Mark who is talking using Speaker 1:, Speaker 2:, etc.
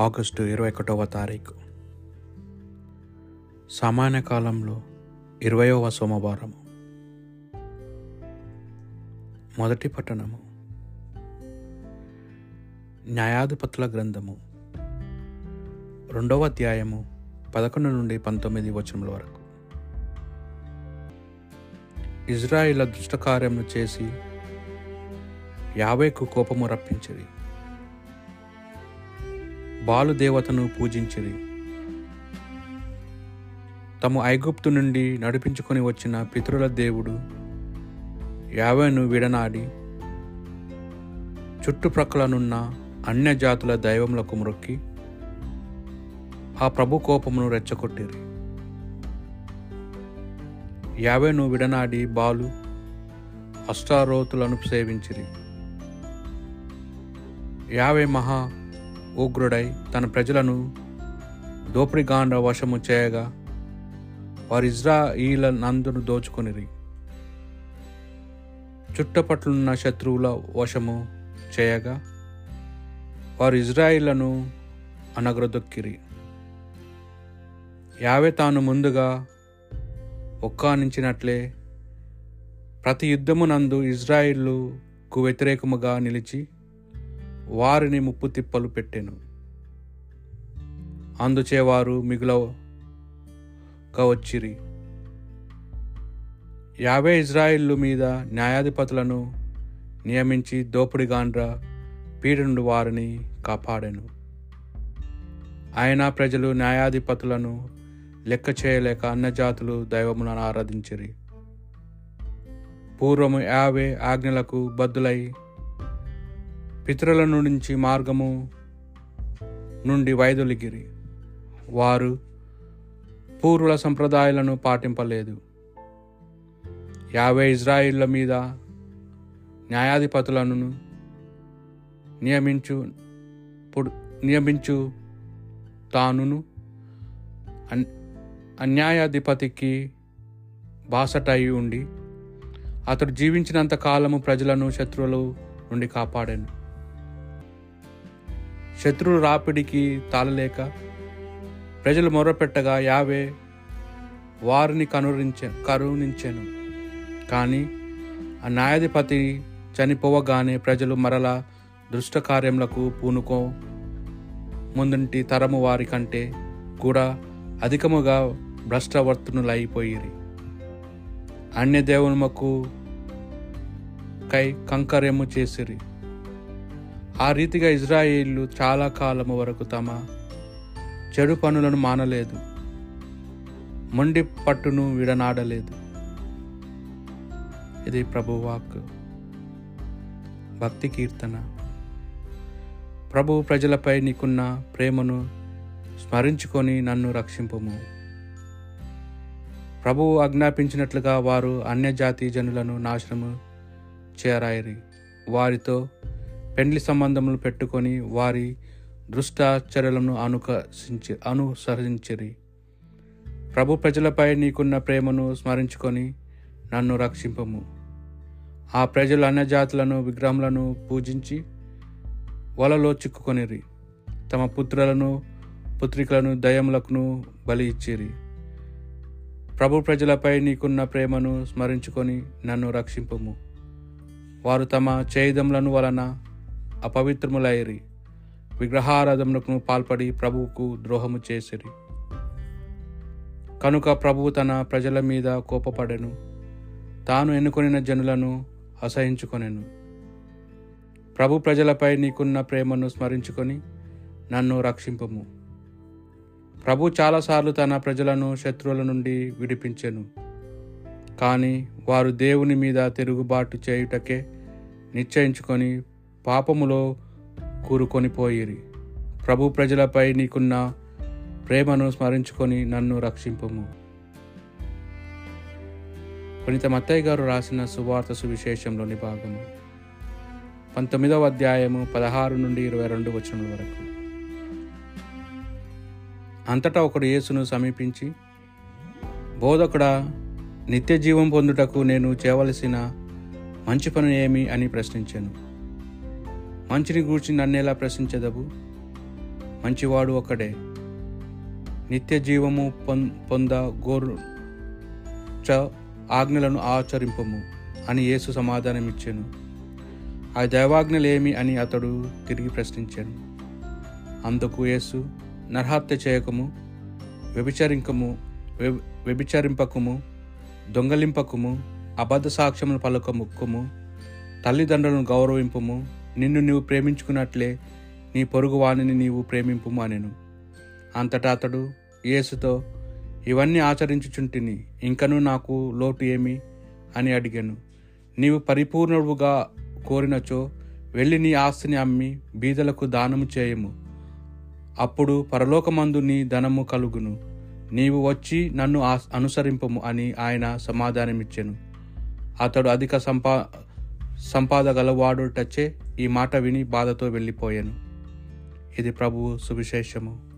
Speaker 1: August ఇరవై ఒకటవ తారీఖు. సామాన్య కాలంలో ఇరవయవ సోమవారము. మొదటి పట్టణము. న్యాయాధిపతుల గ్రంథము. రెండవ అధ్యాయము పదకొండు నుండి పంతొమ్మిది వచనముల వరకు. ఇజ్రాయిల దుష్టకార్యమును చేసి యావేకు కోపము రప్పించింది బాలు దేవతను పూజించిరి. తమ ఐగుప్తు నుండి నడిపించుకొని వచ్చిన పితరుల దేవుడు యావేను విడనాడి చుట్టుప్రక్కలనున్న అన్య జాతుల దైవములకు మొక్కి ఆ ప్రభు కోపమును రెచ్చగొట్టిరి. యావేను విడనాడి బాలు అష్టారోతులను సేవించిరి. యావే మహా ఉగ్రుడై తన ప్రజలను దోపిడిగాండ వశము చేయగా వారు ఇజ్రాయిల నందును దోచుకొనిరి. చుట్టపట్లున్న శత్రువుల వశము చేయగా వారు ఇజ్రాయిలను అనగ్రదొక్కిరి యావే తాను ముందుగా ఒక్కానించినట్లే ప్రతి యుద్ధమునందు ఇజ్రాయిల్కు వ్యతిరేకముగా నిలిచి వారిని ముప్పు తిప్పలు పెట్టెను. అందుచేవారు మిగుల వచ్చిరి యాభై ఇజ్రాయిల్లు మీద న్యాయాధిపతులను నియమించి దోపిడిగాండ్ర పీడ నుండి వారిని కాపాడాను. ఆయన ప్రజలు న్యాయాధిపతులను లెక్క చేయలేక అన్నజాతులు దైవములను ఆరాధించిరి. పూర్వము యావే ఆజ్ఞలకు బద్దులై పితరుల నుంచి మార్గము నుండి వైదొలిగిరి. వారు పూర్వుల సంప్రదాయాలను పాటింపలేదు. యాభై ఇజ్రాయిళ్ళ మీద న్యాయాధిపతులను నియమించు నియమించు తానును అన్ అన్యాయాధిపతికి బాసటయి ఉండి అతడు జీవించినంత కాలము ప్రజలను శత్రువులు నుండి కాపాడాను. శత్రువుల రాపిడికి తాళలేక ప్రజలు మొరపెట్టగా యావే వారిని కనురించ కరుణించాను. కానీ ఆ న్యాయాధిపతి చనిపోవగానే ప్రజలు మరల దుష్ట కార్యములకు పూనుకో ముందుంటి తరము వారి కంటే కూడా అధికముగా భ్రష్టవర్తనులైపోయిరి. అన్య దేవునకు కై కంకర్యము చేసిరి. ఆ రీతిగా ఇజ్రాయిళ్ళు చాలా కాలము వరకు తమ చెడు పనులను మానలేదు. మొండి పట్టును విడనాడలేదు. ఇది ప్రభువాక్ భక్తి కీర్తన. ప్రభు ప్రజలపై నీకున్న ప్రేమను స్మరించుకొని నన్ను రక్షింపుము. ప్రభువు ఆజ్ఞాపించినట్లుగా వారు అన్యజాతి జనులను నాశనము చేరాయిరి. వారితో పెండ్లి సంబంధములు పెట్టుకొని వారి దృష్టాచర్యలను అనుకసించి అనుసరించిరి. ప్రభు ప్రజలపై నీకున్న ప్రేమను స్మరించుకొని నన్ను రక్షింపము. ఆ ప్రజలు అన్యజాతులను విగ్రహములను పూజించి వలలో చిక్కుకొనిరి. తమ పుత్రులను పుత్రికలను దయములకును బలి ఇచ్చిరి. ప్రభు ప్రజలపై నీకున్న ప్రేమను స్మరించుకొని నన్ను రక్షింపము. వారు తమ చేయుదములను వలన అపవిత్రములైరి. విగ్రహారాధమునకు పాల్పడి ప్రభువుకు ద్రోహము చేసిరి. కనుక ప్రభువు తన ప్రజల మీద కోపపడెను. తాను ఎన్నుకొనిన జనులను అసహించుకొనెను. ప్రభు ప్రజలపై నీకున్న ప్రేమను స్మరించుకొని నన్ను రక్షింపము. ప్రభు చాలాసార్లు తన ప్రజలను శత్రువుల నుండి విడిపించెను. కానీ వారు దేవుని మీద తిరుగుబాటు చేయుటకే నిశ్చయించుకొని పాపములో కూరుకొని పోయిరి ప్రభు ప్రజలపై నీకున్న ప్రేమను స్మరించుకొని నన్ను రక్షింపము. పునీత మత్తయ్య గారు రాసిన సువార్త సువిశేషంలోని భాగము. పంతొమ్మిదవ అధ్యాయము పదహారు నుండి ఇరవై రెండు వచనముల వరకు. అంతటా ఒకడు యేసును సమీపించి బోధకుడా నిత్య జీవం పొందుటకు నేను చేయవలసిన మంచి పని ఏమి? అని ప్రశ్నించాను. మంచిని గూర్చి నన్నెలా ప్రశ్నించదవు? మంచివాడు ఒకడే. నిత్య జీవము పొం పొంద గోరు చ ఆజ్ఞలను ఆచరింపము అని యేసు సమాధానమిచ్చాను. ఆ దైవాజ్ఞలేమి అని అతడు తిరిగి ప్రశ్నించాను. అందుకు యేసు నరహత్య చేయకము వ్యభిచరింకము వ్యభిచరింపకము దొంగలింపకము అబద్ధ సాక్ష్యములు పలుకముక్కుము తల్లిదండ్రులను గౌరవింపము నిన్ను నీవు ప్రేమించుకున్నట్లే నీ పొరుగు వాణిని నీవు ప్రేమింపు మానేను అంతటా అతడు యేసుతో ఇవన్నీ ఆచరించుచుంటిని ఇంకనూ నాకు లోటు ఏమి? అని అడిగాను. నీవు పరిపూర్ణుడుగా కోరినచో వెళ్ళి నీ ఆస్తిని అమ్మి బీదలకు దానము చేయము. అప్పుడు పరలోకమందు నీ ధనము కలుగును. నీవు వచ్చి నన్ను అనుసరింపము అని ఆయన సమాధానమిచ్చాను. అతడు అధిక సంపా సంపాద గలవాడుటచే ఈ మాట విని బాధతో వెళ్ళిపోయాను. ఇది ప్రభువు సువిశేషము.